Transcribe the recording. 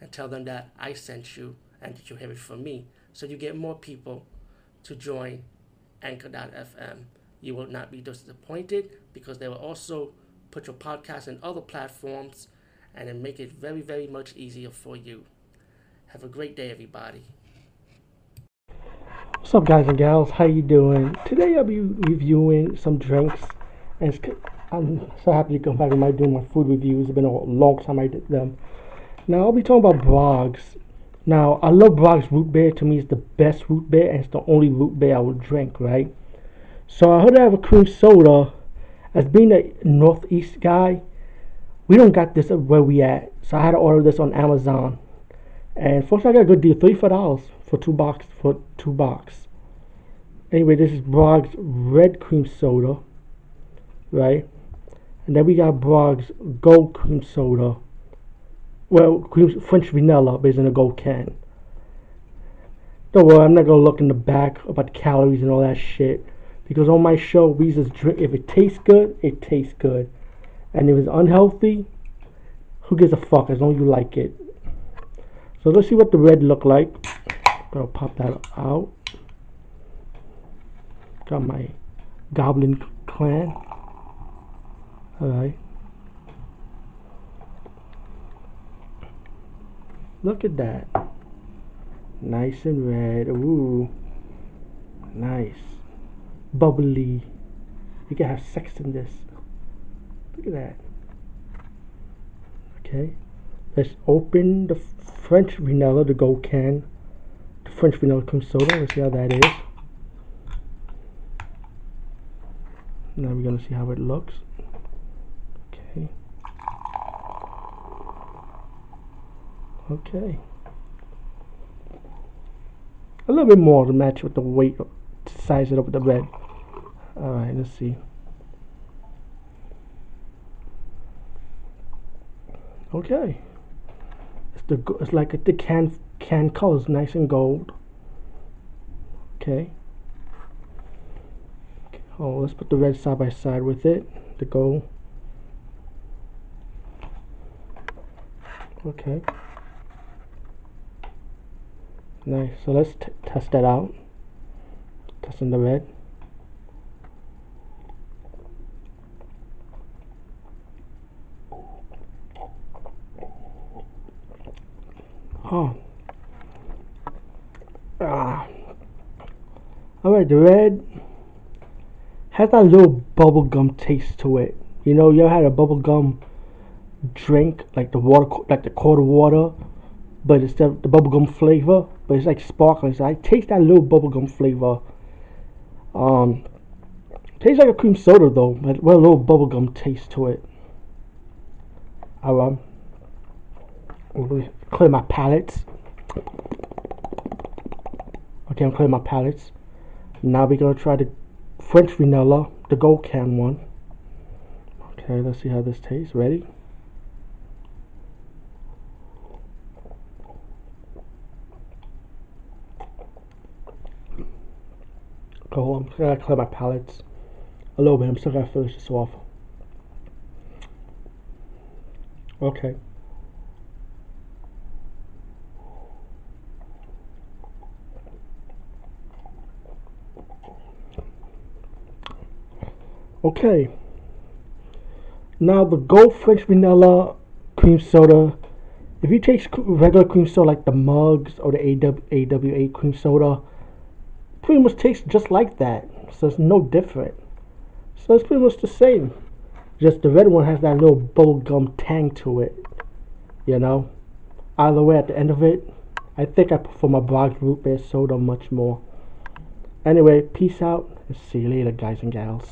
and tell them that I sent you and that you have it from me. So you get more people to join Anchor.fm. You will not be disappointed because they will also put your podcast in other platforms and then make it very, very much easier for you. Have a great day, everybody. What's up, guys and gals? How you doing? Today I'll be reviewing some drinks, and I'm so happy to come back and my doing my food reviews. It's been a long time I did them. Now I'll be talking about Barq's. Now I love Barq's root beer. To me, it's the best root beer, and it's the only root beer I would drink. Right? So I heard I have a cream soda. As being a northeast guy, we don't got this where we at. So I had to order this on Amazon, and first I got a good deal, three for dollars for two box for two box. Anyway, this is Barq's red cream soda, right? And then we got Barq's gold cream soda. Well, French vanilla, but it's in a gold can. Don't worry, I'm not gonna look in the back about calories and all that shit. Because on my show, we just drink. If it tastes good, it tastes good, and if it's unhealthy, who gives a fuck as long as you like it. So let's see what the red look like. Gonna pop that out. Got my Goblin Clan. Alright. Look at that. Nice and red. Ooh. Nice. Bubbly. You can have sex in this. Look at that. Okay. Let's open the French vanilla, the gold can. The French vanilla cream soda. Let's see how that is. Now we're gonna see how it looks. Okay. Okay. A little bit more to match with the weight, size it up with the bed Alright, let's see. Okay. It's the it's like a the can can colors nice and gold. Okay. Oh, let's put the red side by side with it. The gold. Okay. Nice. So let's test that out. Testing the red. Oh. Ah. Alright, the red has that little bubblegum taste to it. You know, you ever had a bubblegum drink, like the water, like the quarter water, but instead of the bubblegum flavor, but it's like sparkling. So I taste that little bubblegum flavor. Um, tastes like a cream soda though, but with a little bubblegum taste to it. I'll um, clear my palates. Okay, I'm clearing my palates. Now we're gonna try the French vanilla, the gold can one. Okay, let's see how this tastes. Ready? Oh, I'm gonna clear my palates a little bit. I'm still gonna finish this off. Okay. Okay. Now the Gold French Vanilla Cream Soda. If you take regular cream soda like the mugs or the AW, AWA cream soda, pretty much tastes just like that. So it's no different. So it's pretty much the same. Just the red one has that little bubblegum tang to it. You know? Either way, at the end of it, I think I prefer my Barq's root beer soda much more. Anyway, peace out and see you later, guys and gals.